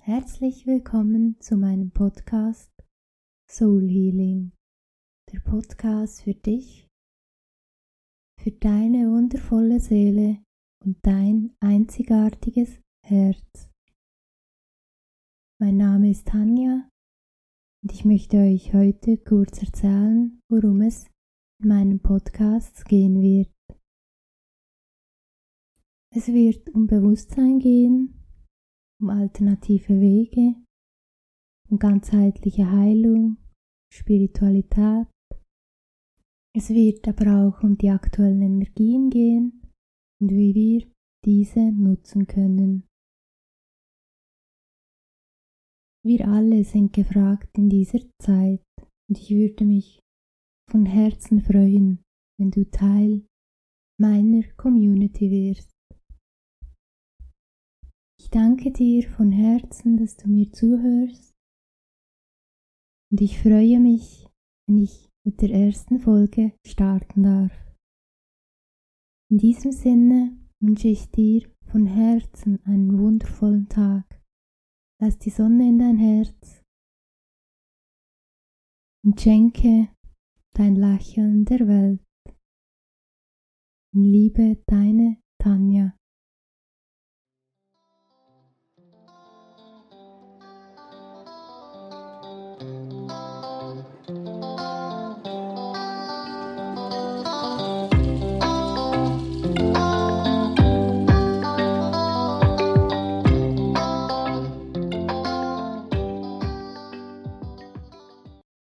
Herzlich willkommen zu meinem Podcast Soul Healing, der Podcast für dich, für deine wundervolle Seele und dein einzigartiges Herz. Mein Name ist Tanja und ich möchte euch heute kurz erzählen, worum es in meinem Podcast gehen wird. Es wird um Bewusstsein gehen, um alternative Wege, um ganzheitliche Heilung, Spiritualität. Es wird aber auch um die aktuellen Energien gehen und wie wir diese nutzen können. Wir alle sind gefragt in dieser Zeit und ich würde mich von Herzen freuen, wenn du Teil meiner Community wirst. Ich danke dir von Herzen, dass du mir zuhörst und ich freue mich, wenn ich mit der ersten Folge starten darf. In diesem Sinne wünsche ich dir von Herzen einen wundervollen Tag. Lass die Sonne in dein Herz und schenke dein Lächeln der Welt. In Liebe, deine Tanja.